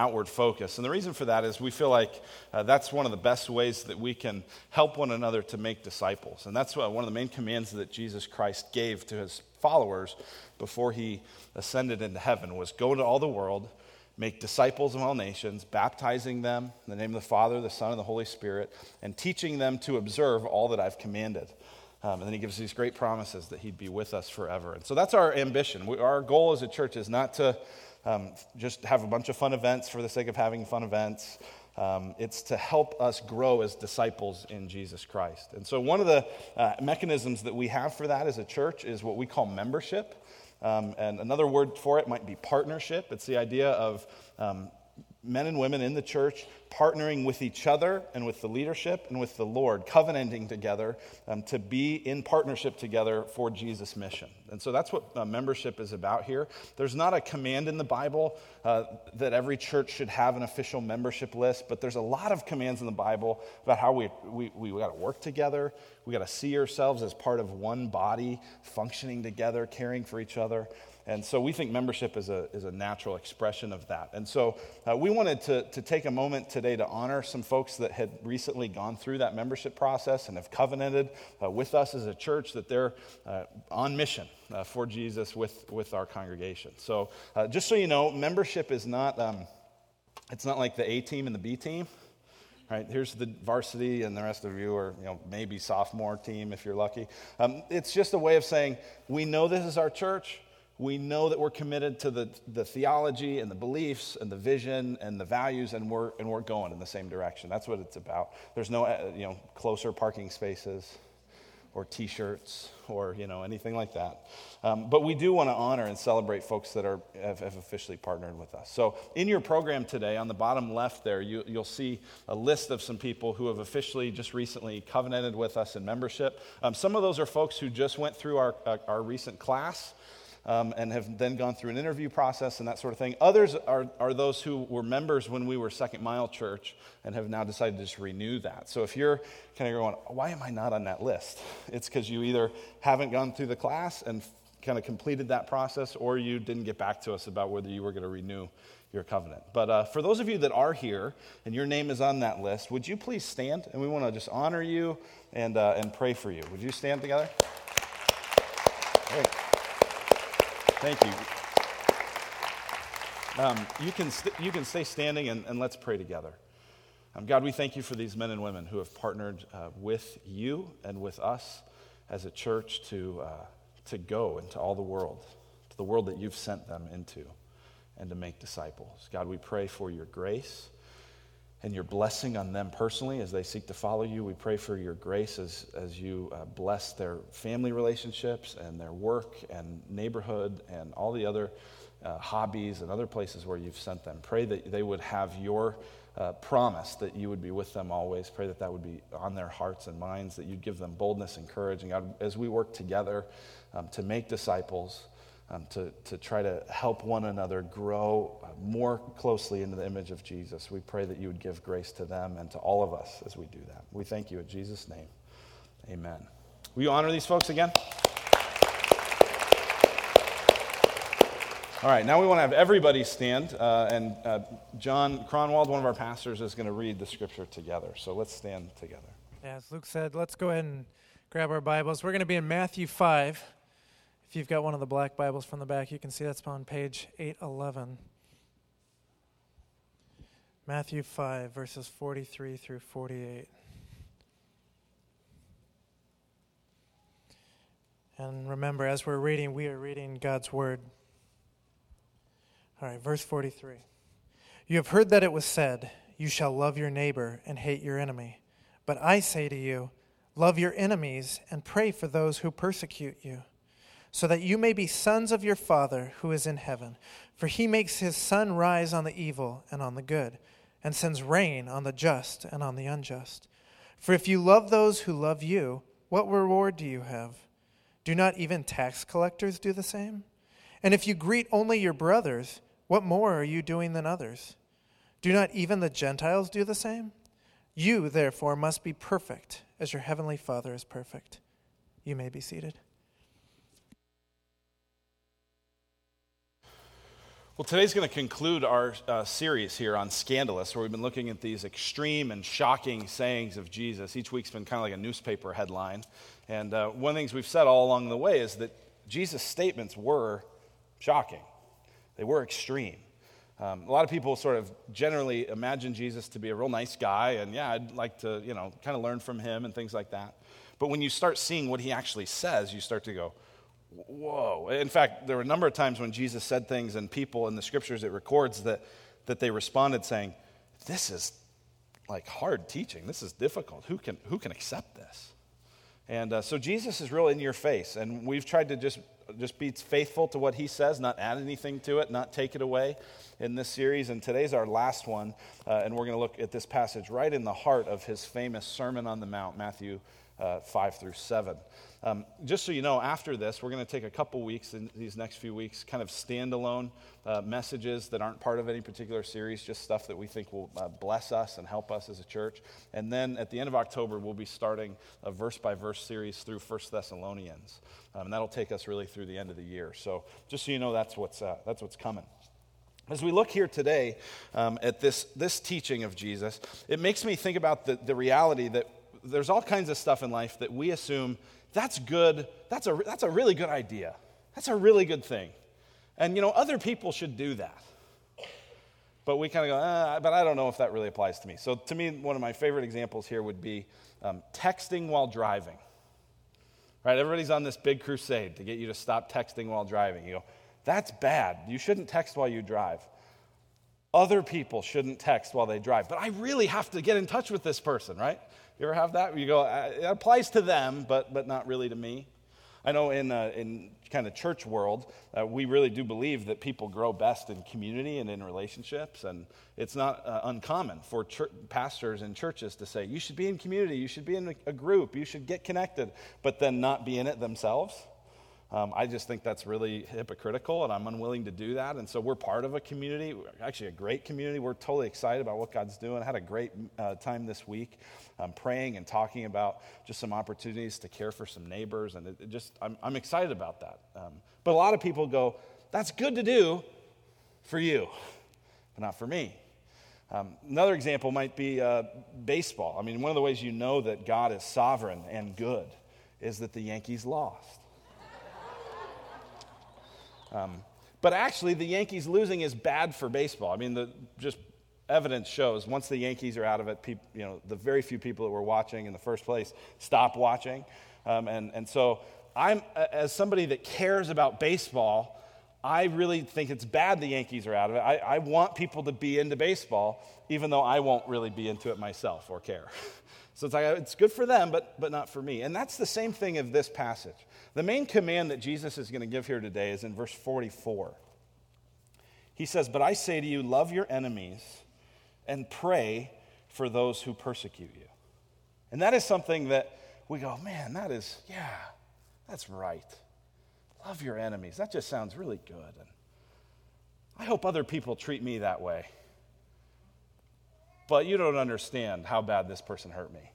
outward focus. And the reason for that is we feel like uh, that's one of the best ways that we can help one another to make disciples. And that's what, one of the main commands that Jesus Christ gave to his followers before he ascended into heaven was go to all the world, make disciples of all nations, baptizing them in the name of the Father, the Son, and the Holy Spirit, and teaching them to observe all that I've commanded. Um, and then he gives these great promises that he'd be with us forever. And so that's our ambition. We, our goal as a church is not to um, just have a bunch of fun events for the sake of having fun events. Um, it's to help us grow as disciples in Jesus Christ. And so, one of the uh, mechanisms that we have for that as a church is what we call membership. Um, and another word for it might be partnership. It's the idea of um, men and women in the church partnering with each other and with the leadership and with the Lord, covenanting together um, to be in partnership together for Jesus' mission. And so that's what uh, membership is about here. There's not a command in the Bible uh, that every church should have an official membership list, but there's a lot of commands in the Bible about how we, we, we got to work together. We got to see ourselves as part of one body, functioning together, caring for each other. And so we think membership is a, is a natural expression of that. And so uh, we wanted to, to take a moment today to honor some folks that had recently gone through that membership process and have covenanted uh, with us as a church that they're uh, on mission uh, for Jesus with, with our congregation. So uh, just so you know, membership is not, um, it's not like the A team and the B team right? Here's the varsity, and the rest of you are, you know, maybe sophomore team if you're lucky. Um, it's just a way of saying we know this is our church we know that we're committed to the, the theology and the beliefs and the vision and the values, and we're, and we're going in the same direction. That's what it's about. There's no uh, you know, closer parking spaces or t-shirts or you know, anything like that. Um, but we do want to honor and celebrate folks that are, have, have, officially partnered with us. So in your program today, on the bottom left there, you, you'll see a list of some people who have officially just recently covenanted with us in membership. Um, some of those are folks who just went through our, uh, our recent class um, and have then gone through an interview process and that sort of thing. Others are, are those who were members when we were Second Mile Church and have now decided to just renew that. So if you're kind of going, why am I not on that list? It's because you either haven't gone through the class and kind of completed that process or you didn't get back to us about whether you were going to renew your covenant. But uh, for those of you that are here and your name is on that list, would you please stand? And we want to just honor you and, uh, and pray for you. Would you stand together? Great. Thank you. Um, you, can st- you can stay standing and, and let's pray together. Um, God, we thank you for these men and women who have partnered uh, with you and with us as a church to, uh, to go into all the world, to the world that you've sent them into, and to make disciples. God, we pray for your grace and your blessing on them personally as they seek to follow you. We pray for your grace as, as you uh, bless their family relationships and their work and neighborhood and all the other uh, hobbies and other places where you've sent them. Pray that they would have your uh, promise that you would be with them always. Pray that that would be on their hearts and minds, that you'd give them boldness and courage. And God, as we work together um, to make disciples, um, to, to try to help one another grow uh, more closely into the image of Jesus. We pray that you would give grace to them and to all of us as we do that. We thank you in Jesus' name. Amen. Will you honor these folks again? All right, now we want to have everybody stand, uh, and uh, John Cronwald, one of our pastors, is going to read the scripture together. So let's stand together. As Luke said, let's go ahead and grab our Bibles. We're going to be in Matthew 5. If you've got one of the black Bibles from the back, you can see that's on page 811. Matthew 5, verses 43 through 48. And remember, as we're reading, we are reading God's Word. All right, verse 43. You have heard that it was said, You shall love your neighbor and hate your enemy. But I say to you, Love your enemies and pray for those who persecute you so that you may be sons of your Father who is in heaven. For he makes his sun rise on the evil and on the good, and sends rain on the just and on the unjust. For if you love those who love you, what reward do you have? Do not even tax collectors do the same? And if you greet only your brothers, what more are you doing than others? Do not even the Gentiles do the same? You, therefore, must be perfect, as your heavenly Father is perfect. You may be seated. Well, today's going to conclude our uh, series here on Scandalous, where we've been looking at these extreme and shocking sayings of Jesus. Each week's been kind of like a newspaper headline. And uh, one of the things we've said all along the way is that Jesus' statements were shocking, they were extreme. Um, a lot of people sort of generally imagine Jesus to be a real nice guy, and yeah, I'd like to, you know, kind of learn from him and things like that. But when you start seeing what he actually says, you start to go, whoa. In fact, there were a number of times when Jesus said things, and people in the scriptures it records that, that they responded saying, This is like hard teaching. This is difficult. Who can, who can accept this? And uh, so Jesus is real in your face, and we've tried to just, just be faithful to what he says, not add anything to it, not take it away in this series. And today's our last one, uh, and we're going to look at this passage right in the heart of his famous Sermon on the Mount, Matthew uh, 5 through 7. Um, just so you know, after this, we're going to take a couple weeks in these next few weeks, kind of standalone uh, messages that aren't part of any particular series, just stuff that we think will uh, bless us and help us as a church. And then at the end of October, we'll be starting a verse by verse series through First Thessalonians. Um, and that'll take us really through the end of the year. So just so you know, that's what's, uh, that's what's coming. As we look here today um, at this, this teaching of Jesus, it makes me think about the, the reality that there's all kinds of stuff in life that we assume that's good. That's a, that's a really good idea. That's a really good thing. And, you know, other people should do that. But we kind of go, ah, but I don't know if that really applies to me. So, to me, one of my favorite examples here would be um, texting while driving. Right? Everybody's on this big crusade to get you to stop texting while driving. You go, that's bad. You shouldn't text while you drive. Other people shouldn't text while they drive. But I really have to get in touch with this person, right? You ever have that? You go, uh, it applies to them, but, but not really to me. I know in, uh, in kind of church world, uh, we really do believe that people grow best in community and in relationships. And it's not uh, uncommon for church, pastors and churches to say, you should be in community, you should be in a, a group, you should get connected, but then not be in it themselves. Um, I just think that's really hypocritical, and I'm unwilling to do that. And so we're part of a community, actually a great community. We're totally excited about what God's doing. I had a great uh, time this week um, praying and talking about just some opportunities to care for some neighbors, and it, it just I'm, I'm, excited about that. Um, but a lot of people go, "That's good to do for you, but not for me." Um, another example might be uh, baseball. I mean, one of the ways you know that God is sovereign and good is that the Yankees lost. Um, but actually, the Yankees losing is bad for baseball. I mean, the just evidence shows once the Yankees are out of it, people, you know, the very few people that were watching in the first place stop watching. Um, and, and so, I'm, as somebody that cares about baseball, I really think it's bad the Yankees are out of it. I, I want people to be into baseball, even though I won't really be into it myself or care. so it's like uh, it's good for them, but, but not for me. And that's the same thing of this passage. The main command that Jesus is going to give here today is in verse 44. He says, But I say to you, love your enemies and pray for those who persecute you. And that is something that we go, man, that is, yeah, that's right. Love your enemies. That just sounds really good. And I hope other people treat me that way. But you don't understand how bad this person hurt me.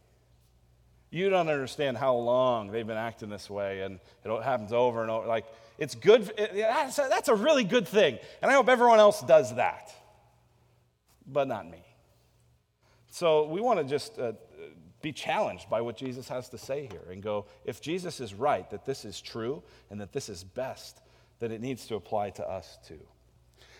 You don't understand how long they've been acting this way, and it happens over and over. Like, it's good, that's a, that's a really good thing. And I hope everyone else does that, but not me. So we want to just uh, be challenged by what Jesus has to say here and go, if Jesus is right, that this is true and that this is best, then it needs to apply to us too.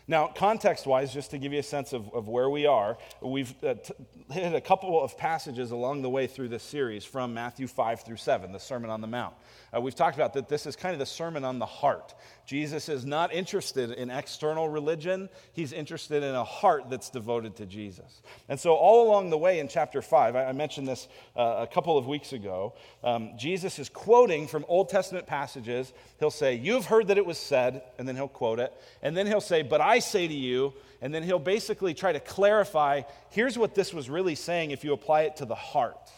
Now, context wise, just to give you a sense of, of where we are, we've uh, t- hit a couple of passages along the way through this series from Matthew 5 through 7, the Sermon on the Mount. Uh, we've talked about that this is kind of the sermon on the heart. Jesus is not interested in external religion, he's interested in a heart that's devoted to Jesus. And so, all along the way in chapter 5, I, mentioned this uh, a couple of weeks ago, um, Jesus is quoting from Old Testament passages. He'll say, You've heard that it was said, and then he'll quote it. And then he'll say, But I say to you, and then he'll basically try to clarify here's what this was really saying if you apply it to the heart.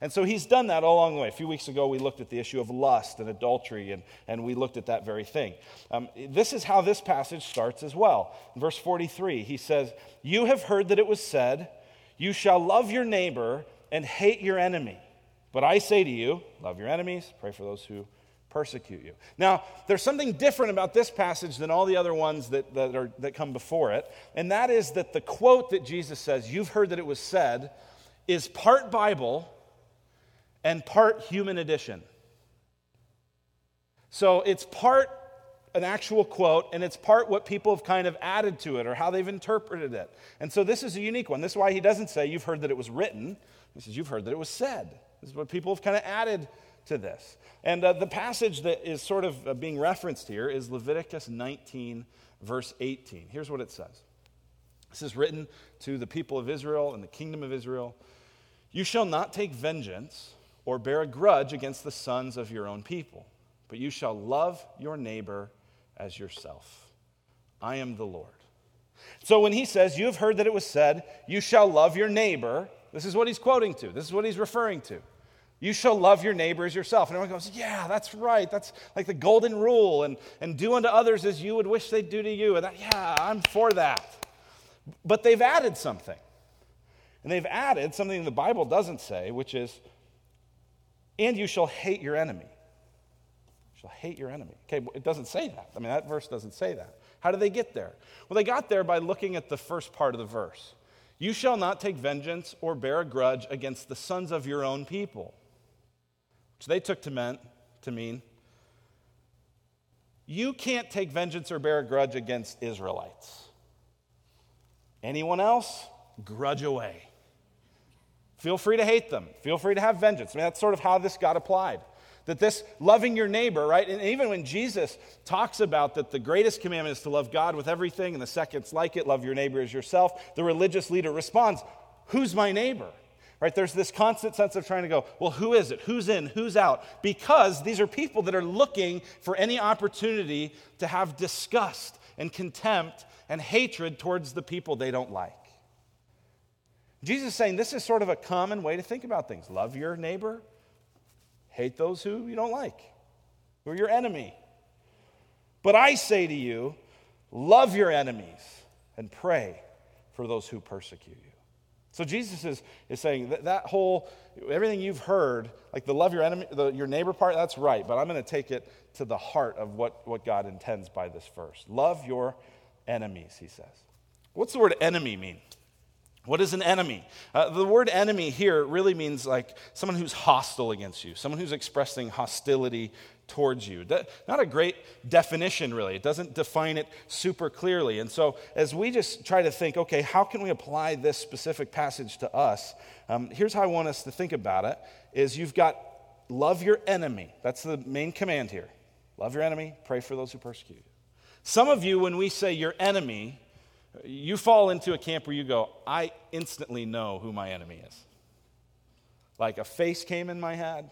And so he's done that all along the way. A few weeks ago, we looked at the issue of lust and adultery, and, and we looked at that very thing. Um, this is how this passage starts as well. In verse 43, he says, You have heard that it was said, You shall love your neighbor and hate your enemy. But I say to you, love your enemies, pray for those who persecute you. Now, there's something different about this passage than all the other ones that, that, are, that come before it, and that is that the quote that Jesus says, You've heard that it was said, is part Bible and part human addition. So it's part an actual quote, and it's part what people have kind of added to it or how they've interpreted it. And so this is a unique one. This is why he doesn't say, You've heard that it was written. He says, You've heard that it was said. This is what people have kind of added to this. And uh, the passage that is sort of uh, being referenced here is Leviticus 19, verse 18. Here's what it says This is written to the people of Israel and the kingdom of Israel You shall not take vengeance or bear a grudge against the sons of your own people, but you shall love your neighbor as yourself. I am the Lord. So when he says, You have heard that it was said, You shall love your neighbor, this is what he's quoting to, this is what he's referring to. You shall love your neighbor as yourself. And everyone goes, Yeah, that's right. That's like the golden rule. And, and do unto others as you would wish they'd do to you. And that, yeah, I'm for that. But they've added something. And they've added something the Bible doesn't say, which is, And you shall hate your enemy. You shall hate your enemy. Okay, it doesn't say that. I mean, that verse doesn't say that. How did they get there? Well, they got there by looking at the first part of the verse. You shall not take vengeance or bear a grudge against the sons of your own people which they took to, mean, to mean you can't take vengeance or bear a grudge against Israelites. Anyone else? Grudge away. Feel free to hate them. Feel free to have vengeance. I mean, that's sort of how this got applied. That this loving your neighbor, right? And even when Jesus talks about that the greatest commandment is to love God with everything, and the second's like it, love your neighbor as yourself, the religious leader responds, Who's my neighbor? right? There's this constant sense of trying to go, well, who is it? Who's in? Who's out? Because these are people that are looking for any opportunity to have disgust and contempt and hatred towards the people they don't like. Jesus is saying this is sort of a common way to think about things. Love your neighbor, hate those who you don't like, who are your enemy. But I say to you, love your enemies and pray for those who persecute you. So Jesus is, is saying that, that whole, everything you've heard, like the love your enemy, the, your neighbor part, that's right, but I'm going to take it to the heart of what, what God intends by this verse. Love your enemies, he says. What's the word enemy mean? What is an enemy? Uh, the word enemy here really means like someone who's hostile against you, someone who's expressing hostility towards you. Not a great definition, really. It doesn't define it super clearly. And so, as we just try to think, okay, how can we apply this specific passage to us? Um, here's how I want us to think about it: is you've got love your enemy. That's the main command here. Love your enemy. Pray for those who persecute you. Some of you, when we say your enemy, you fall into a camp where you go, I instantly know who my enemy is. Like a face came in my head,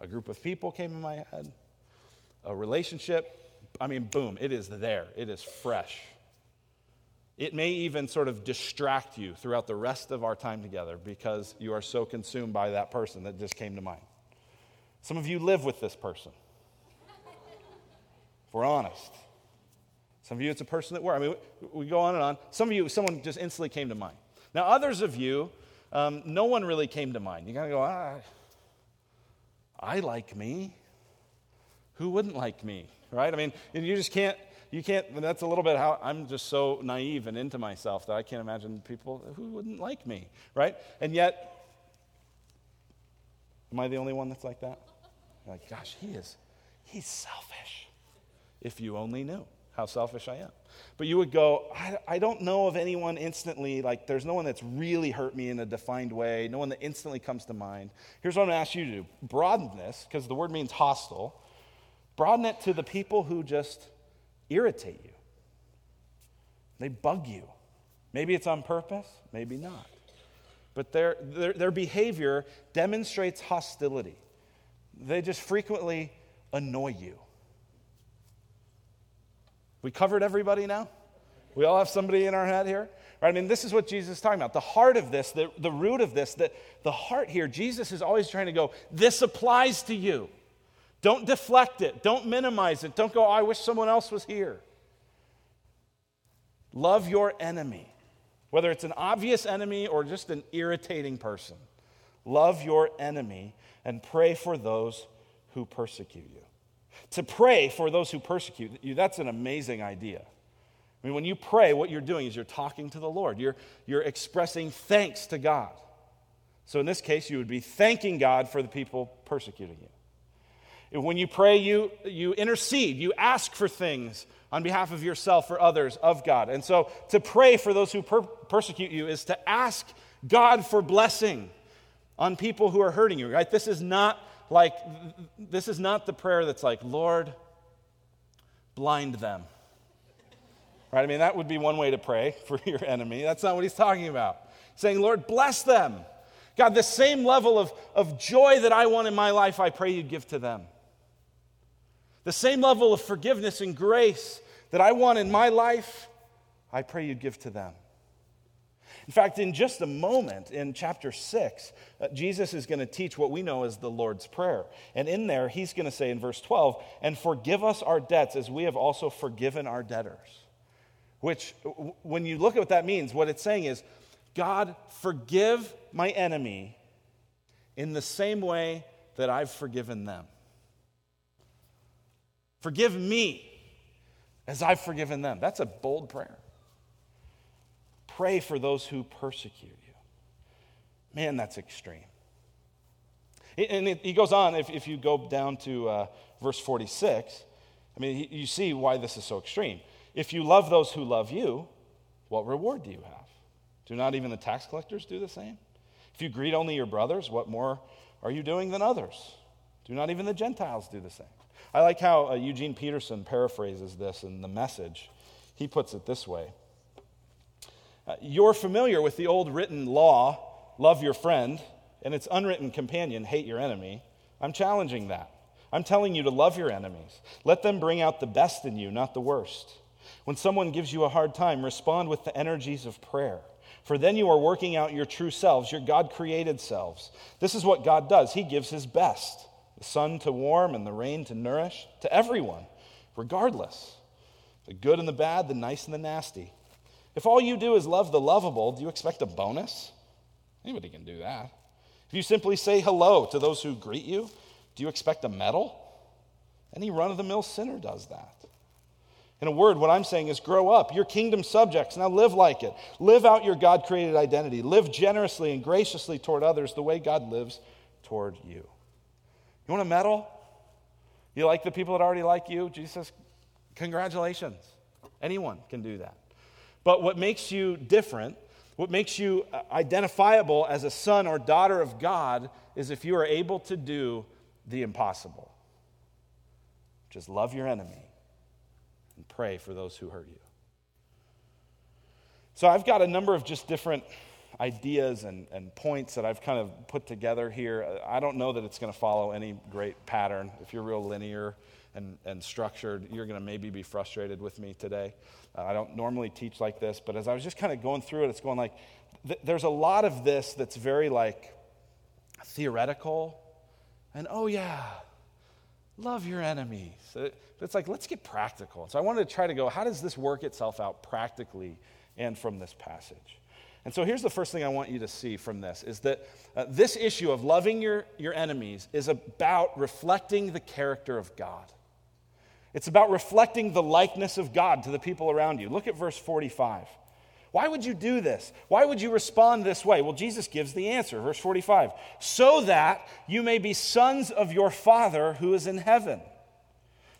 a group of people came in my head, a relationship. I mean, boom, it is there, it is fresh. It may even sort of distract you throughout the rest of our time together because you are so consumed by that person that just came to mind. Some of you live with this person. if we're honest. Some of you, it's a person that we're. I mean, we go on and on. Some of you, someone just instantly came to mind. Now, others of you, um, no one really came to mind. You gotta go, ah, I like me. Who wouldn't like me, right? I mean, you just can't, you can't, that's a little bit how I'm just so naive and into myself that I can't imagine people who wouldn't like me, right? And yet, am I the only one that's like that? You're like, gosh, he is, he's selfish. If you only knew how selfish I am. But you would go, I, I, don't know of anyone instantly, like, there's no one that's really hurt me in a defined way, no one that instantly comes to mind. Here's what I'm to ask you to do broaden this, because the word means hostile, broaden it to the people who just irritate you. They bug you. Maybe it's on purpose, maybe not. But their, their, their behavior demonstrates hostility. They just frequently annoy you. We covered everybody now? We all have somebody in our head here? Right? I mean, this is what Jesus is talking about. The heart of this, the, the root of this, the, the heart here, Jesus is always trying to go, this applies to you. Don't deflect it. Don't minimize it. Don't go, oh, I wish someone else was here. Love your enemy, whether it's an obvious enemy or just an irritating person. Love your enemy and pray for those who persecute you. To pray for those who persecute you, that's an amazing idea. I mean, when you pray, what you're doing is you're talking to the Lord, you're, you're expressing thanks to God. So in this case, you would be thanking God for the people persecuting you. When you pray, you, you intercede, you ask for things on behalf of yourself or others of God. And so to pray for those who per- persecute you is to ask God for blessing on people who are hurting you, right? This is not like, this is not the prayer that's like, Lord, blind them. Right? I mean, that would be one way to pray for your enemy. That's not what he's talking about. He's saying, Lord, bless them. God, the same level of, of joy that I want in my life, I pray you'd give to them. The same level of forgiveness and grace that I want in my life, I pray you'd give to them. In fact, in just a moment in chapter 6, uh, Jesus is going to teach what we know as the Lord's Prayer. And in there, he's going to say in verse 12, and forgive us our debts as we have also forgiven our debtors. Which, when you look at what that means, what it's saying is, God, forgive my enemy in the same way that I've forgiven them. Forgive me as I've forgiven them. That's a bold prayer. Pray for those who persecute you. Man, that's extreme. And he goes on, if, you go down to uh, verse 46, I mean, you see why this is so extreme. If you love those who love you, what reward do you have? Do not even the tax collectors do the same? If you greet only your brothers, what more are you doing than others? Do not even the Gentiles do the same? I like how uh, Eugene Peterson paraphrases this in the message. He puts it this way uh, You're familiar with the old written law, love your friend, and its unwritten companion, hate your enemy. I'm challenging that. I'm telling you to love your enemies. Let them bring out the best in you, not the worst. When someone gives you a hard time, respond with the energies of prayer. For then you are working out your true selves, your God created selves. This is what God does He gives His best the sun to warm and the rain to nourish, to everyone, regardless the good and the bad, the nice and the nasty. If all you do is love the lovable, do you expect a bonus? Anybody can do that. If you simply say hello to those who greet you, do you expect a medal? Any run of the mill sinner does that. In a word, what I'm saying is grow up. You're kingdom subjects. Now live like it. Live out your God created identity. Live generously and graciously toward others the way God lives toward you. You want a medal? You like the people that already like you? Jesus, congratulations. Anyone can do that. But what makes you different, what makes you uh, identifiable as a son or daughter of God, is if you are able to do the impossible. Just love your enemy and pray for those who hurt you. So I've got a number of just different ideas and, and points that I've kind of put together here. I don't know that it's going to follow any great pattern. If you're real linear and, and structured, you're going to maybe be frustrated with me today. Uh, I don't normally teach like this, but as I was just kind of going through it, it's going like, th- there's a lot of this that's very like theoretical. And oh, yeah, love your enemies. It's like, let's get practical. So I wanted to try to go, how does this work itself out practically and from this passage? And so here's the first thing I want you to see from this is that uh, this issue of loving your, your enemies is about reflecting the character of God. It's about reflecting the likeness of God to the people around you. Look at verse 45. Why would you do this? Why would you respond this way? Well, Jesus gives the answer. Verse 45 So that you may be sons of your Father who is in heaven.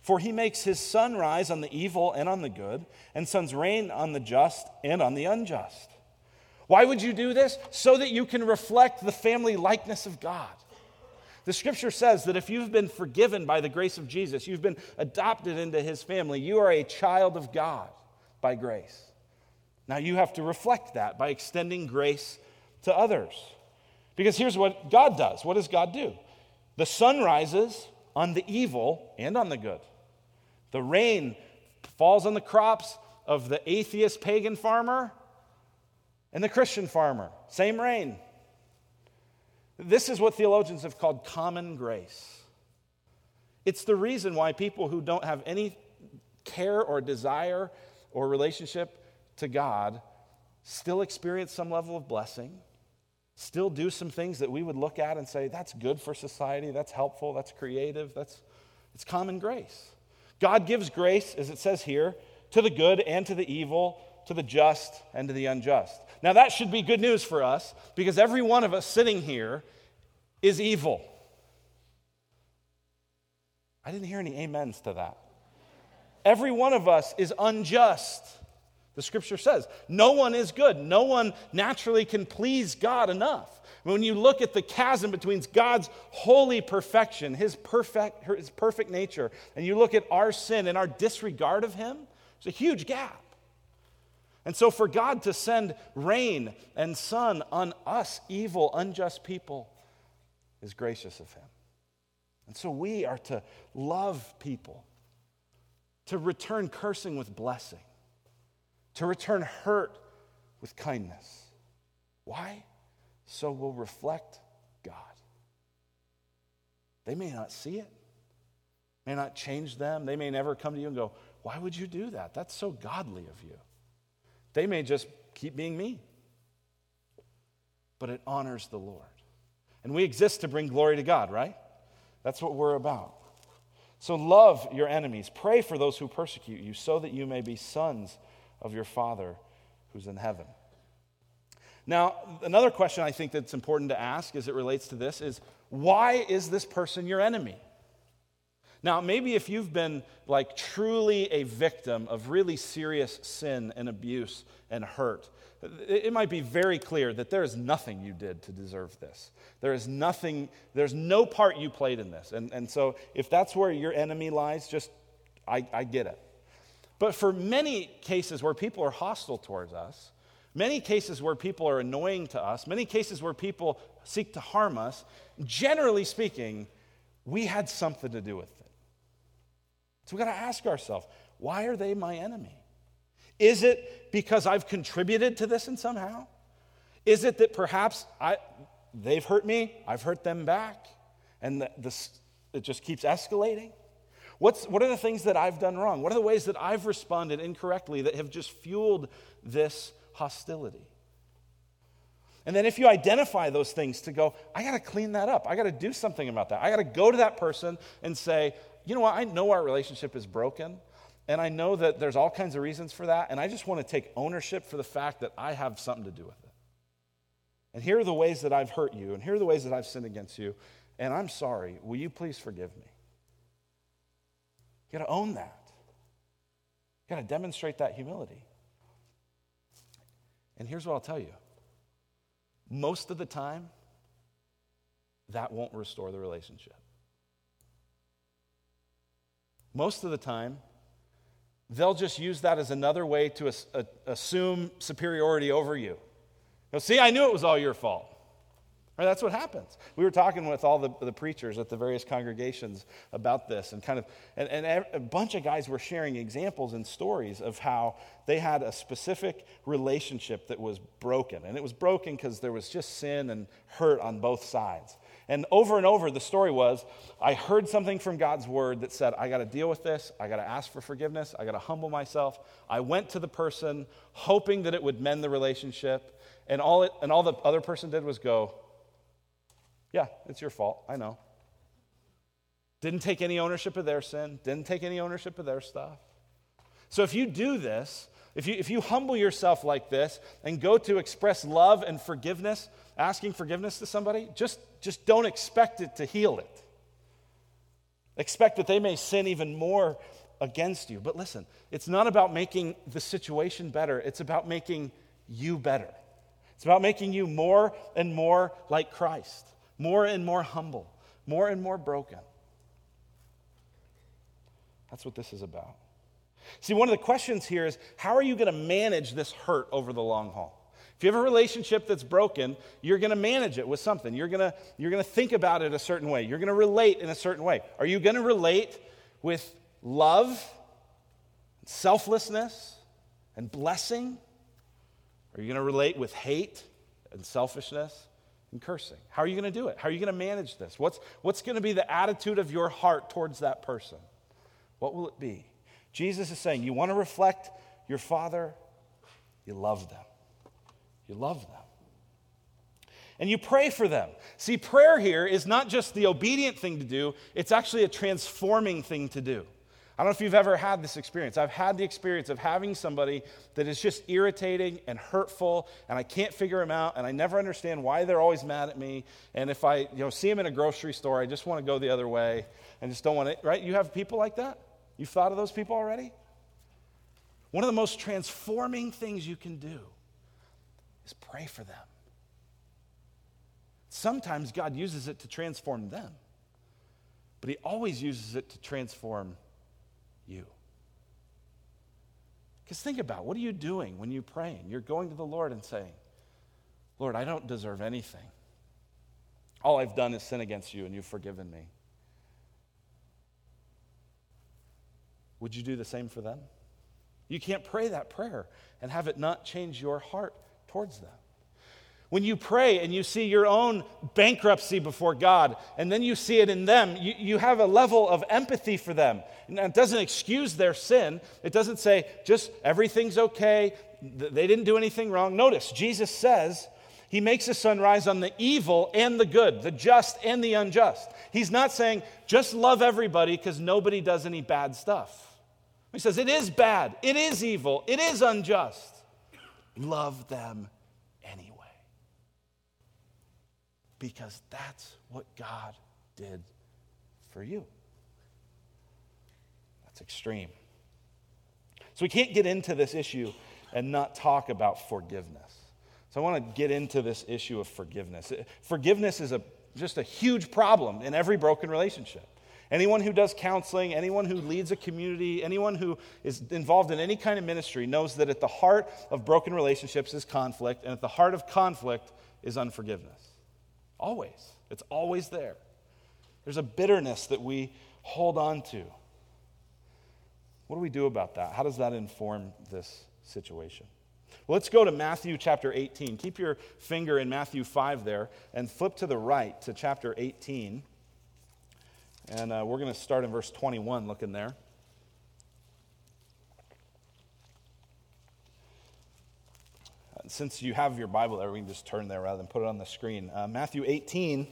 For he makes his sun rise on the evil and on the good, and suns rain on the just and on the unjust. Why would you do this? So that you can reflect the family likeness of God. The scripture says that if you've been forgiven by the grace of Jesus, you've been adopted into his family, you are a child of God by grace. Now you have to reflect that by extending grace to others. Because here's what God does what does God do? The sun rises on the evil and on the good, the rain falls on the crops of the atheist pagan farmer and the Christian farmer, same rain. This is what theologians have called common grace. It's the reason why people who don't have any care or desire or relationship to God still experience some level of blessing, still do some things that we would look at and say, that's good for society, that's helpful, that's creative, that's It's common grace. God gives grace, as it says here, to the good and to the evil, to the just and to the unjust. Now, that should be good news for us because every one of us sitting here is evil. I didn't hear any amens to that. Every one of us is unjust. The scripture says no one is good. No one naturally can please God enough. When you look at the chasm between God's holy perfection, his perfect, his perfect nature, and you look at our sin and our disregard of him, there's a huge gap. And so, for God to send rain and sun on us, evil, unjust people, is gracious of him. And so, we are to love people, to return cursing with blessing, to return hurt with kindness. Why? So we'll reflect God. They may not see it, may not change them. They may never come to you and go, Why would you do that? That's so godly of you. They may just keep being me. But it honors the Lord. And we exist to bring glory to God, right? That's what we're about. So love your enemies. Pray for those who persecute you, so that you may be sons of your Father who's in heaven. Now, another question I think that's important to ask as it relates to this is why is this person your enemy? Now, maybe if you've been like truly a victim of really serious sin and abuse and hurt, it might be very clear that there is nothing you did to deserve this. There is nothing, there's no part you played in this. And, and so if that's where your enemy lies, just, I, I get it. But for many cases where people are hostile towards us, many cases where people are annoying to us, many cases where people seek to harm us, generally speaking, we had something to do with it. So we got to ask ourselves why are they my enemy? Is it because I've contributed to this in somehow? Is it that perhaps I, they've hurt me, I've hurt them back, and the, this, it just keeps escalating? What's, what are the things that I've done wrong? What are the ways that I've responded incorrectly that have just fueled this hostility? And then if you identify those things to go, I got to clean that up. I got to do something about that. I got to go to that person and say, you know what? I know our relationship is broken, and I know that there's all kinds of reasons for that, and I just want to take ownership for the fact that I have something to do with it. And here are the ways that I've hurt you, and here are the ways that I've sinned against you, and I'm sorry. Will you please forgive me? You got to own that. You got to demonstrate that humility. And here's what I'll tell you most of the time, that won't restore the relationship. Most of the time, they'll just use that as another way to as, a, assume superiority over you. See, I knew it was all your fault. Right, that's what happens. We were talking with all the, the preachers at the various congregations about this, and kind of, and, and a bunch of guys were sharing examples and stories of how they had a specific relationship that was broken. And it was broken because there was just sin and hurt on both sides. And over and over, the story was I heard something from God's word that said, I got to deal with this. I got to ask for forgiveness. I got to humble myself. I went to the person hoping that it would mend the relationship. And all, it, and all the other person did was go, Yeah, it's your fault. I know. Didn't take any ownership of their sin, didn't take any ownership of their stuff. So if you do this, if you, if you humble yourself like this and go to express love and forgiveness, asking forgiveness to somebody, just, just don't expect it to heal it. Expect that they may sin even more against you. But listen, it's not about making the situation better, it's about making you better. It's about making you more and more like Christ, more and more humble, more and more broken. That's what this is about. See, one of the questions here is how are you going to manage this hurt over the long haul? If you have a relationship that's broken, you're going to manage it with something. You're going to, you're going to think about it a certain way. You're going to relate in a certain way. Are you going to relate with love, selflessness, and blessing? Are you going to relate with hate and selfishness and cursing? How are you going to do it? How are you going to manage this? What's, what's going to be the attitude of your heart towards that person? What will it be? Jesus is saying, You want to reflect your Father? You love them. You love them. and you pray for them. See, prayer here is not just the obedient thing to do, it's actually a transforming thing to do. I don't know if you've ever had this experience. I've had the experience of having somebody that is just irritating and hurtful, and I can't figure them out, and I never understand why they're always mad at me. And if I you know, see them in a grocery store, I just want to go the other way and just don't want to, right? You have people like that? You've thought of those people already? One of the most transforming things you can do is pray for them. Sometimes God uses it to transform them, but He always uses it to transform you. Because think about what are you doing when you're praying? You're going to the Lord and saying, Lord, I don't deserve anything. All I've done is sin against you, and you've forgiven me. Would you do the same for them? You can't pray that prayer and have it not change your heart towards them. When you pray and you see your own bankruptcy before God, and then you see it in them, you, you have a level of empathy for them. Now, it doesn't excuse their sin. It doesn't say, just everything's okay, they didn't do anything wrong. Notice, Jesus says, He makes the sun rise on the evil and the good, the just and the unjust. He's not saying, just love everybody because nobody does any bad stuff. He says, it is bad, it is evil, it is unjust. Love them anyway. because that's what God did for you. That's extreme. So we can't get into this issue and not talk about forgiveness. So I want to get into this issue of forgiveness. Forgiveness is a, just a huge problem in every broken relationship. Anyone who does counseling, anyone who leads a community, anyone who is involved in any kind of ministry knows that at the heart of broken relationships is conflict, and at the heart of conflict is unforgiveness. Always. It's always there. There's a bitterness that we hold on to. What do we do about that? How does that inform this situation? Well, let's go to Matthew chapter 18. Keep your finger in Matthew 5 there and flip to the right to chapter 18. And uh, we're going to start in verse 21, looking there. since you have your Bible there, we can just turn there rather than put it on the screen. Uh, Matthew 18,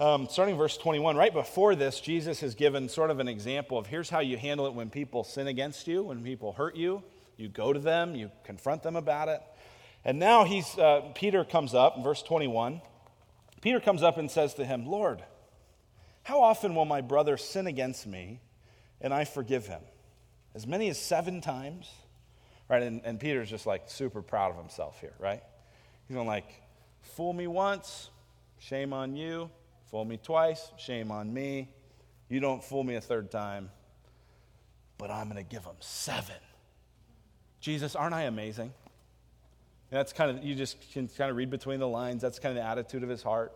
um, starting verse 21. Right before this, Jesus has given sort of an example of here's how you handle it when people sin against you, when people hurt you. You go to them, you confront them about it. And now he's, uh, Peter comes up in verse 21. Peter comes up and says to him, Lord, how often will my brother sin against me and I forgive him? As many as seven times? right? And, and Peter's just like super proud of himself here, right? He's going like, fool me once, shame on you. Fool me twice, shame on me. You don't fool me a third time, but I'm going to give him seven. Jesus, aren't I amazing? And that's kind of, you just can kind of read between the lines. That's kind of the attitude of his heart.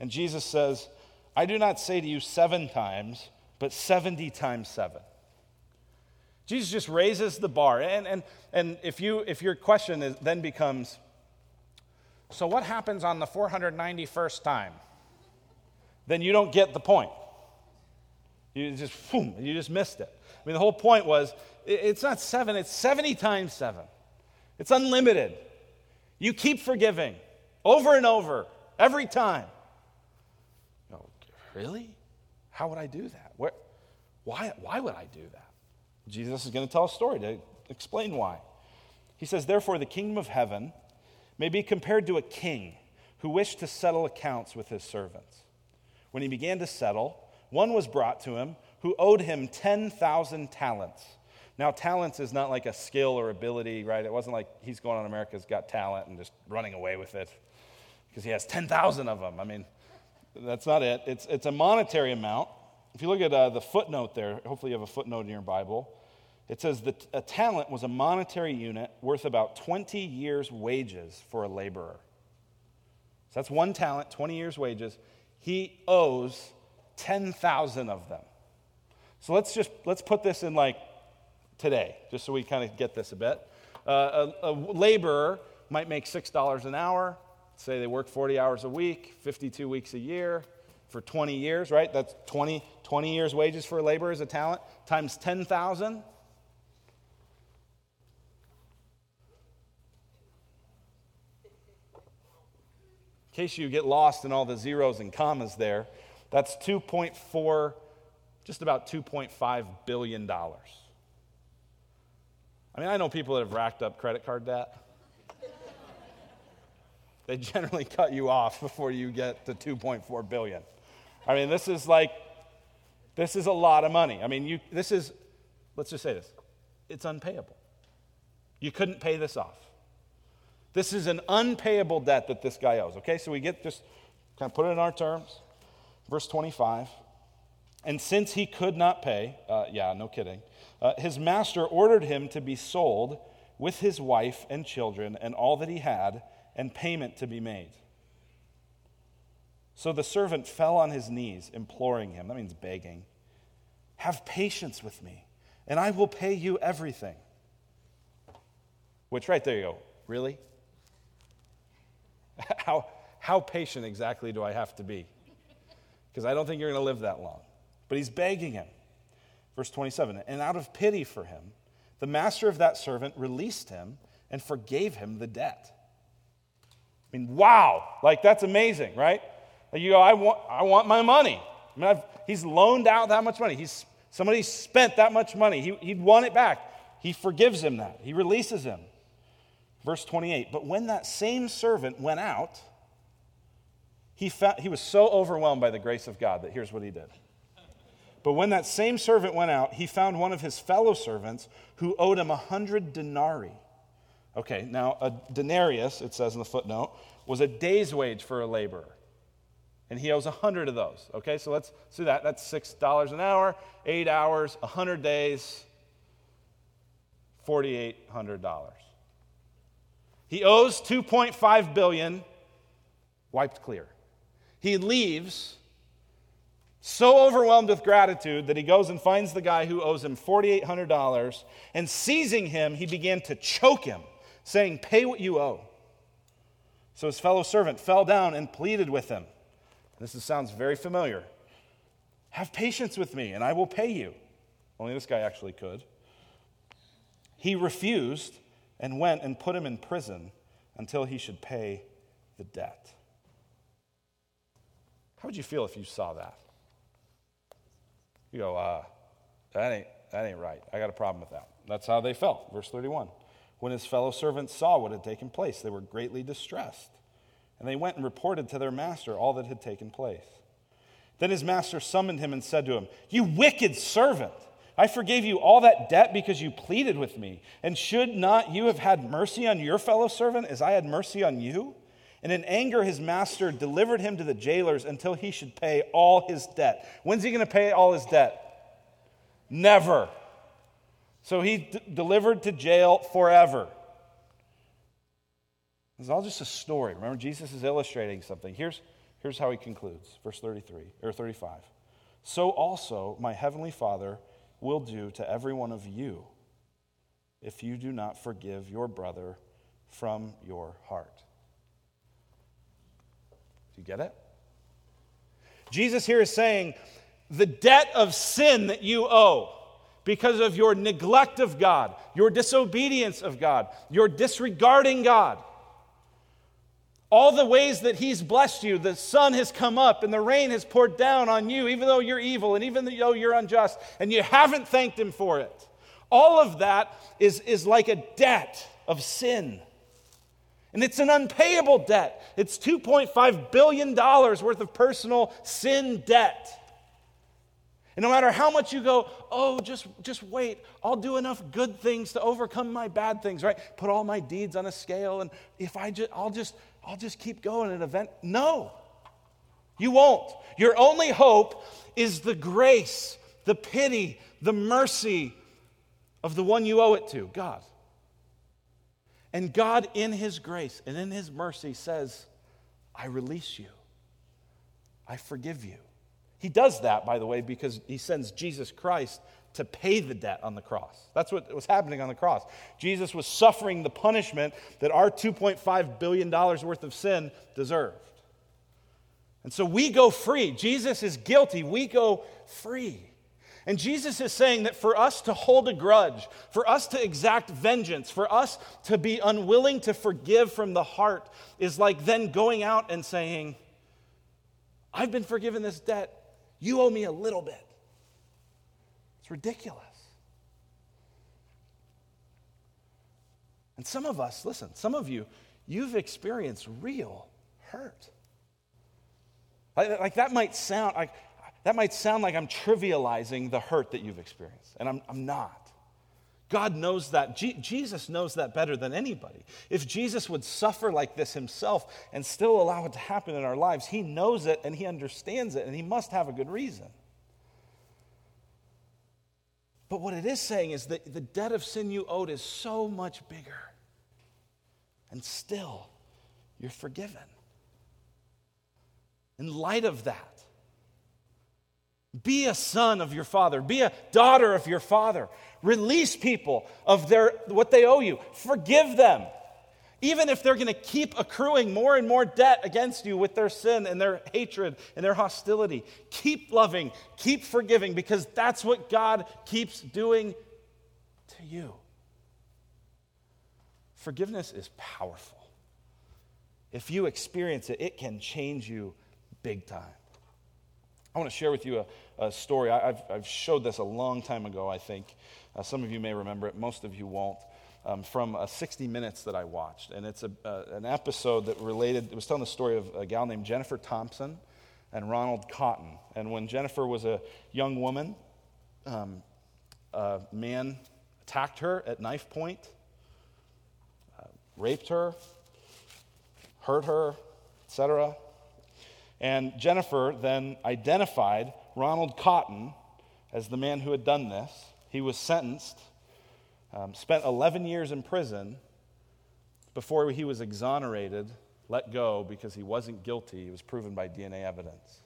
And Jesus says, I do not say to you seven times, but 70 times seven. Jesus just raises the bar. And, and, and if, you, if your question is, then becomes, so what happens on the 491st time? Then you don't get the point. You just, boom, you just missed it. I mean, the whole point was it's not seven, it's 70 times seven. It's unlimited. You keep forgiving over and over, every time. Really? How would I do that? Where, why, why would I do that? Jesus is going to tell a story to explain why. He says, Therefore, the kingdom of heaven may be compared to a king who wished to settle accounts with his servants. When he began to settle, one was brought to him who owed him 10,000 talents. Now, talents is not like a skill or ability, right? It wasn't like he's going on America's Got Talent and just running away with it because he has 10,000 of them. I mean, that's not it. It's, it's a monetary amount if you look at uh, the footnote there, hopefully you have a footnote in your Bible, it says that a talent was a monetary unit worth about 20 years' wages for a laborer. So that's one talent, 20 years' wages. He owes 10,000 of them. So let's just let's put this in like today, just so we kind of get this a bit. Uh, a, a laborer might make $6 an hour. Say they work 40 hours a week, 52 weeks a year for 20 years, right? That's 20, 20 years' wages for labor as a talent times 10,000. In case you get lost in all the zeros and commas there, that's 2.4, just about 2.5 billion dollars. I mean, I know people that have racked up credit card debt. They generally cut you off before you get to 2.4 billion. I mean, this is like, this is a lot of money. I mean, you, this is, let's just say this it's unpayable. You couldn't pay this off. This is an unpayable debt that this guy owes. Okay, so we get just kind of put it in our terms. Verse 25. And since he could not pay, uh, yeah, no kidding, uh, his master ordered him to be sold with his wife and children and all that he had, and payment to be made. So the servant fell on his knees, imploring him. That means begging. Have patience with me, and I will pay you everything. Which, right there you go. Really? How, how patient exactly do I have to be? Because I don't think you're going to live that long. But he's begging him. Verse 27 And out of pity for him, the master of that servant released him and forgave him the debt. I mean, wow, like that's amazing, right? Like you go, I want, I want my money. I mean, I've, he's loaned out that much money. He's, somebody spent that much money. He, he'd want it back. He forgives him that, he releases him. Verse 28 But when that same servant went out, he, found, he was so overwhelmed by the grace of God that here's what he did. But when that same servant went out, he found one of his fellow servants who owed him a hundred denarii. Okay, now a denarius, it says in the footnote, was a day's wage for a laborer. And he owes a hundred of those. Okay, so let's see that. That's six dollars an hour, eight hours, a hundred days, forty-eight hundred dollars. He owes 2.5 billion, wiped clear. He leaves so overwhelmed with gratitude that he goes and finds the guy who owes him $4,800, and seizing him, he began to choke him, saying, Pay what you owe. So his fellow servant fell down and pleaded with him. This is, sounds very familiar. Have patience with me, and I will pay you. Only this guy actually could. He refused and went and put him in prison until he should pay the debt. How would you feel if you saw that? You go, uh, that ain't, that ain't right. I got a problem with that. That's how they felt. Verse 31. When his fellow servants saw what had taken place, they were greatly distressed. And they went and reported to their master all that had taken place. Then his master summoned him and said to him, You wicked servant! I forgave you all that debt because you pleaded with me. And should not you have had mercy on your fellow servant as I had mercy on you? And in anger, his master delivered him to the jailers until he should pay all his debt. When's he going to pay all his debt? Never. So he d- delivered to jail forever. It's all just a story. Remember, Jesus is illustrating something. Here's, here's how he concludes, verse 33 or 35. So also my heavenly Father will do to every one of you if you do not forgive your brother from your heart. Do you get it? Jesus here is saying the debt of sin that you owe because of your neglect of God, your disobedience of God, your disregarding God all the ways that He's blessed you, the sun has come up and the rain has poured down on you, even though you're evil and even though you're unjust, and you haven't thanked Him for it. All of that is, is like a debt of sin. And it's an unpayable debt. It's $2.5 billion worth of personal sin debt. And no matter how much you go, oh, just, just wait, I'll do enough good things to overcome my bad things, right? Put all my deeds on a scale, and if I just, I'll just, I'll just keep going and event. No, you won't. Your only hope is the grace, the pity, the mercy of the one you owe it to, God. And God, in His grace and in His mercy, says, I release you, I forgive you. He does that, by the way, because He sends Jesus Christ to pay the debt on the cross. That's what was happening on the cross. Jesus was suffering the punishment that our $2.5 billion worth of sin deserved. And so we go free. Jesus is guilty. We go free. And Jesus is saying that for us to hold a grudge, for us to exact vengeance, for us to be unwilling to forgive from the heart is like then going out and saying, I've been forgiven this debt. You owe me a little bit. It's ridiculous. And some of us, listen, some of you, you've experienced real hurt. Like, that might sound like that might sound like I'm trivializing the hurt that you've experienced, and I'm, I'm not. God knows that. Je- Jesus knows that better than anybody. If Jesus would suffer like this himself and still allow it to happen in our lives, he knows it and he understands it, and he must have a good reason. But what it is saying is that the debt of sin you owed is so much bigger. And still, you're forgiven. In light of that, be a son of your father, be a daughter of your father. Release people of their what they owe you. Forgive them. Even if they're going to keep accruing more and more debt against you with their sin and their hatred and their hostility, keep loving, keep forgiving, because that's what God keeps doing to you. Forgiveness is powerful. If you experience it, it can change you big time. I want to share with you a, a story. I, have I've showed this a long time ago, I think. Uh, some of you may remember it, most of you won't um, from uh, 60 Minutes that I watched. And it's a, uh, an episode that related, it was telling the story of a gal named Jennifer Thompson and Ronald Cotton. And when Jennifer was a young woman, um, a man attacked her at knife point, uh, raped her, hurt her, etc. And Jennifer then identified Ronald Cotton as the man who had done this. He was sentenced um, spent 11 years in prison before he was exonerated, let go because he wasn't guilty. He was proven by DNA evidence.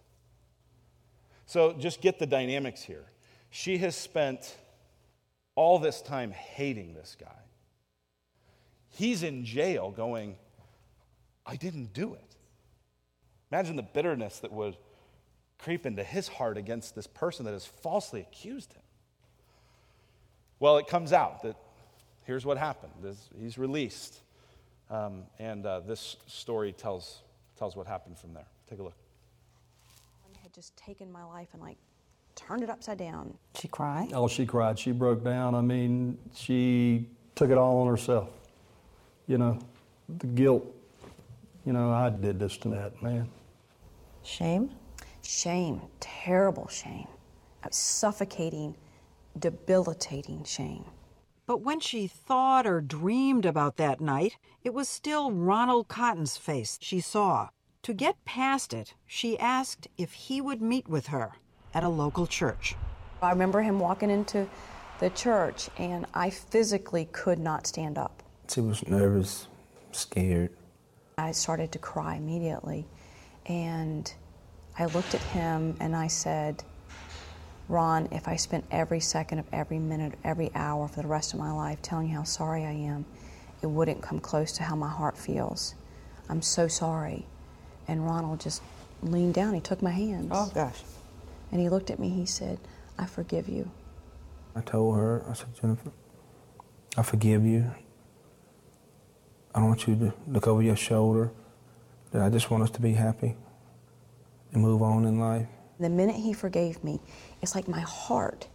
So just get the dynamics here. She has spent all this time hating this guy. He's in jail going, I didn't do it. Imagine the bitterness that would creep into his heart against this person that has falsely accused him. Well, it comes out that here's what happened. This, he's released. Um, and uh, this story tells, tells what happened from there. Take a look. had just taken my life and like turned it upside down. She cried? Oh, she cried. She broke down. I mean, she took it all on herself. You know, the guilt. You know, I did this to that man. Shame? Shame, terrible shame, suffocating debilitating shame. But when she thought or dreamed about that night, it was still Ronald Cotton's face she saw. To get past it, she asked if he would meet with her at a local church. I remember him walking into the church, and I physically could not stand up. She was nervous, scared. I started to cry immediately, and I looked at him and I said, Ron, if I spent every second of every minute, every hour for the rest of my life telling you how sorry I am, it wouldn't come close to how my heart feels. I'm so sorry. And Ronald just leaned down. He took my hands. Oh, gosh. And he looked at me. He said, I forgive you. I told her, I said, Jennifer, I forgive you. I don't want you to look over your shoulder. That I just want us to be happy and move on in life. The minute he forgave me, it's like my heart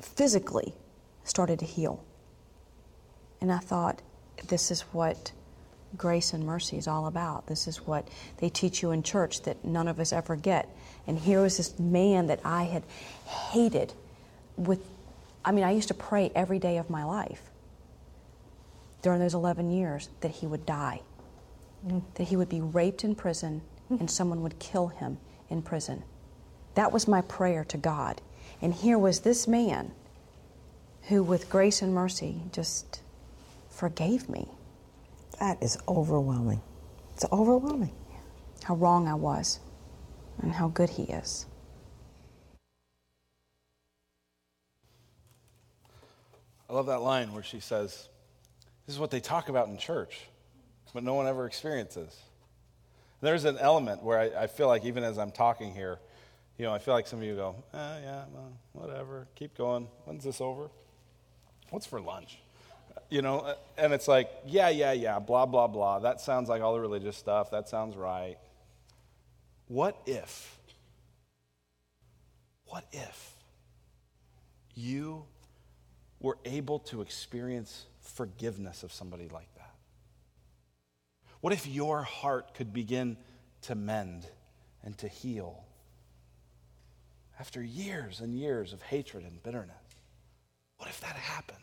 physically started to heal. And I thought, this is what grace and mercy is all about. This is what they teach you in church that none of us ever get. And here was this man that I had hated with, I mean, I used to pray every day of my life during those 11 years that he would die, mm. that he would be raped in prison mm. and someone would kill him in prison. That was my prayer to God. And here was this man who, with grace and mercy, just forgave me. That is overwhelming. It's overwhelming. How wrong I was and how good he is. I love that line where she says, This is what they talk about in church, but no one ever experiences. There's an element where I, I feel like, even as I'm talking here, You know, I feel like some of you go, eh, yeah, well, whatever, keep going. When's this over? What's for lunch? You know, and it's like, yeah, yeah, yeah, blah, blah, blah. That sounds like all the religious stuff. That sounds right. What if, what if you were able to experience forgiveness of somebody like that? What if your heart could begin to mend and to heal after years and years of hatred and bitterness? What if that happened?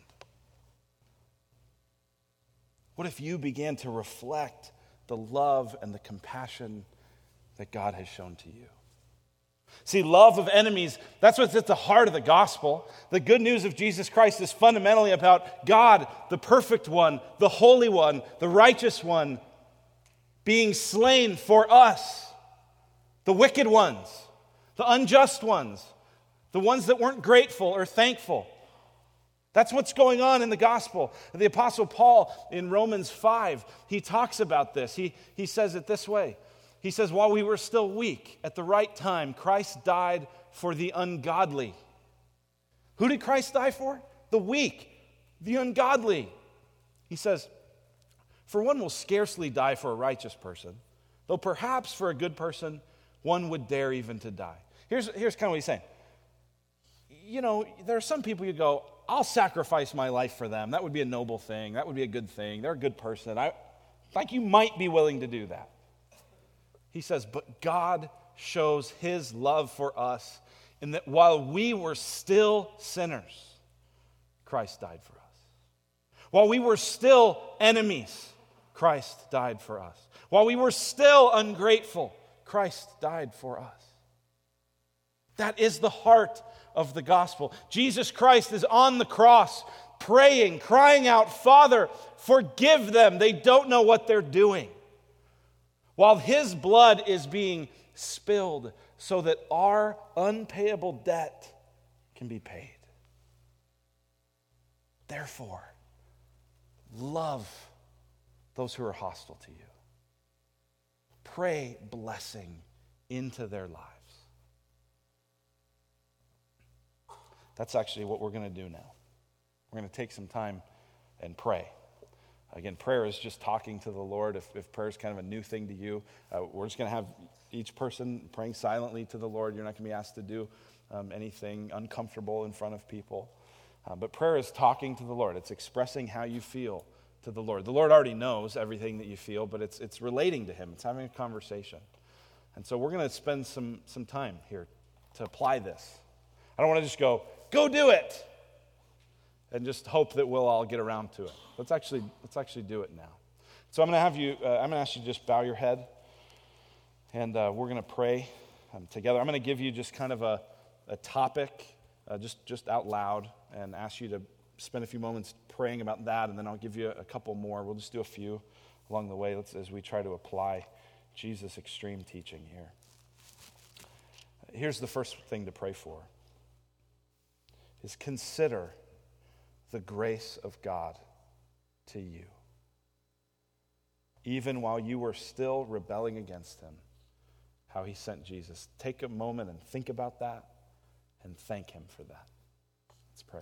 What if you began to reflect the love and the compassion that God has shown to you? See, love of enemies, that's what's at the heart of the gospel. The good news of Jesus Christ is fundamentally about God, the perfect one, the holy one, the righteous one, being slain for us, the wicked ones, the unjust ones, the ones that weren't grateful or thankful. That's what's going on in the gospel. The Apostle Paul in Romans 5, he talks about this. He, he says it this way He says, While we were still weak, at the right time, Christ died for the ungodly. Who did Christ die for? The weak, the ungodly. He says, For one will scarcely die for a righteous person, though perhaps for a good person, one would dare even to die. Here's, here's kind of what he's saying. You know, there are some people you go, I'll sacrifice my life for them. That would be a noble thing. That would be a good thing. They're a good person. I think you might be willing to do that. He says, but God shows his love for us in that while we were still sinners, Christ died for us. While we were still enemies, Christ died for us. While we were still ungrateful, Christ died for us. That is the heart of the gospel. Jesus Christ is on the cross, praying, crying out, Father, forgive them. They don't know what they're doing. While his blood is being spilled so that our unpayable debt can be paid. Therefore, love those who are hostile to you. Pray blessing into their lives. That's actually what we're going to do now. We're going to take some time and pray. Again, prayer is just talking to the Lord. If, if prayer is kind of a new thing to you, uh, we're just going to have each person praying silently to the Lord. You're not going to be asked to do um, anything uncomfortable in front of people. Uh, but prayer is talking to the Lord, it's expressing how you feel to the Lord. The Lord already knows everything that you feel, but it's, it's relating to Him, it's having a conversation. And so we're going to spend some, some time here to apply this. I don't want to just go, go do it, and just hope that we'll all get around to it. Let's actually, let's actually do it now. So I'm going to have you, uh, I'm going to ask you to just bow your head, and uh, we're going to pray um, together. I'm going to give you just kind of a, a topic, uh, just, just out loud, and ask you to spend a few moments praying about that, and then I'll give you a couple more. We'll just do a few along the way as we try to apply Jesus' extreme teaching here. Here's the first thing to pray for is consider the grace of God to you. Even while you were still rebelling against him, how he sent Jesus. Take a moment and think about that and thank him for that. Let's pray.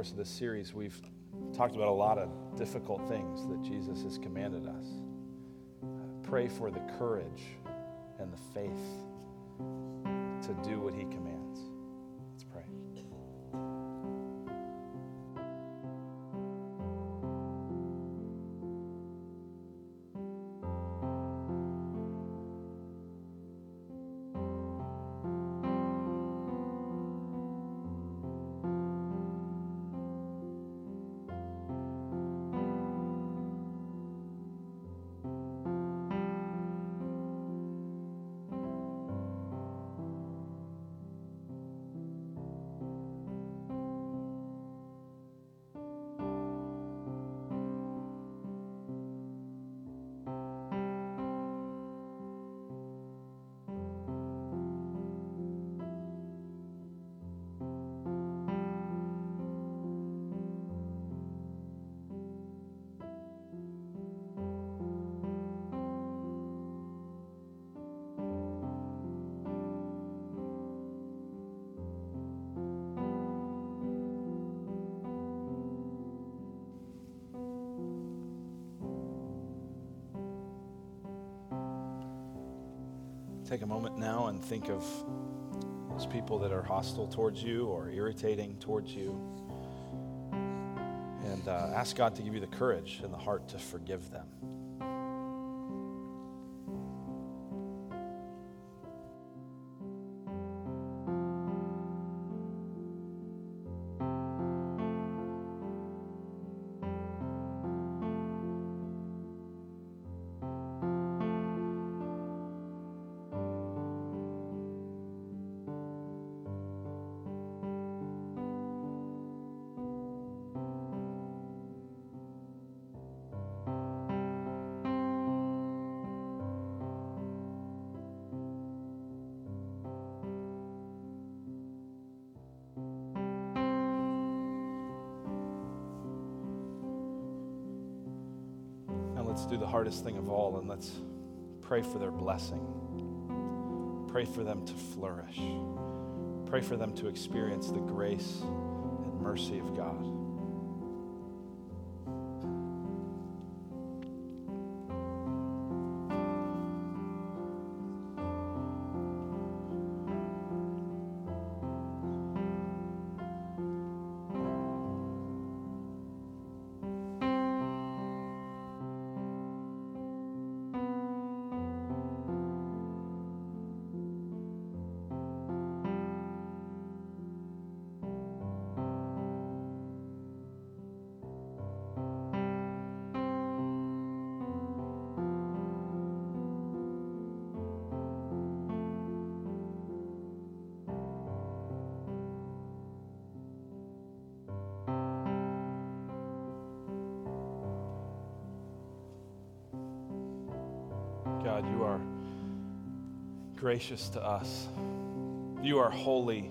Course of this series, we've talked about a lot of difficult things that Jesus has commanded us. pray for the courage and the faith to do what He commands. Take a moment now and think of those people that are hostile towards you or irritating towards you. And uh, ask God to give you the courage and the heart to forgive them. Do the hardest thing of all and let's pray for their blessing. Pray for them to flourish. Pray for them to experience the grace and mercy of God. Gracious to us. You are holy,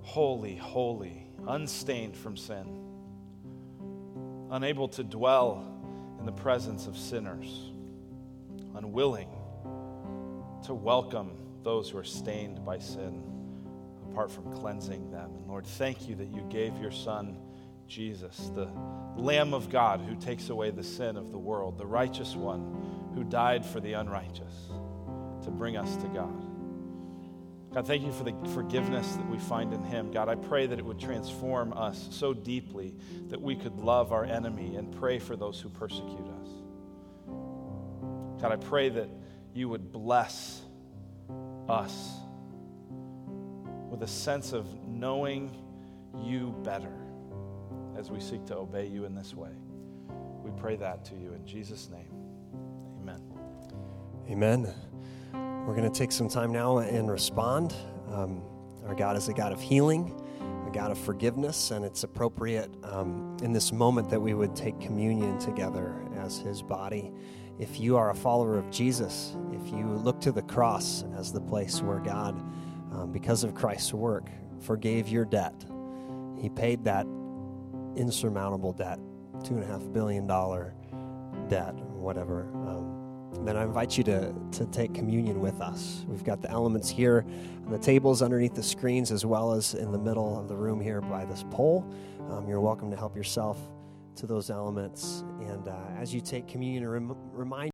holy, holy, unstained from sin, unable to dwell in the presence of sinners, unwilling to welcome those who are stained by sin apart from cleansing them. And Lord, thank you that you gave your Son, Jesus, the Lamb of God who takes away the sin of the world, the righteous one who died for the unrighteous to bring us to God. God, thank you for the forgiveness that we find in Him. God, I pray that it would transform us so deeply that we could love our enemy and pray for those who persecute us. God, I pray that you would bless us with a sense of knowing you better as we seek to obey you in this way. We pray that to you in Jesus' name. Amen. Amen. We're going to take some time now and respond. Um, our God is a God of healing, a God of forgiveness, and it's appropriate um, in this moment that we would take communion together as His body. If you are a follower of Jesus, if you look to the cross as the place where God, um, because of Christ's work, forgave your debt, He paid that insurmountable debt, two and a half billion dollar debt, whatever. Then I invite you to, to take communion with us. We've got the elements here on the tables underneath the screens, as well as in the middle of the room here by this pole. Um, you're welcome to help yourself to those elements. And uh, as you take communion, rem- remind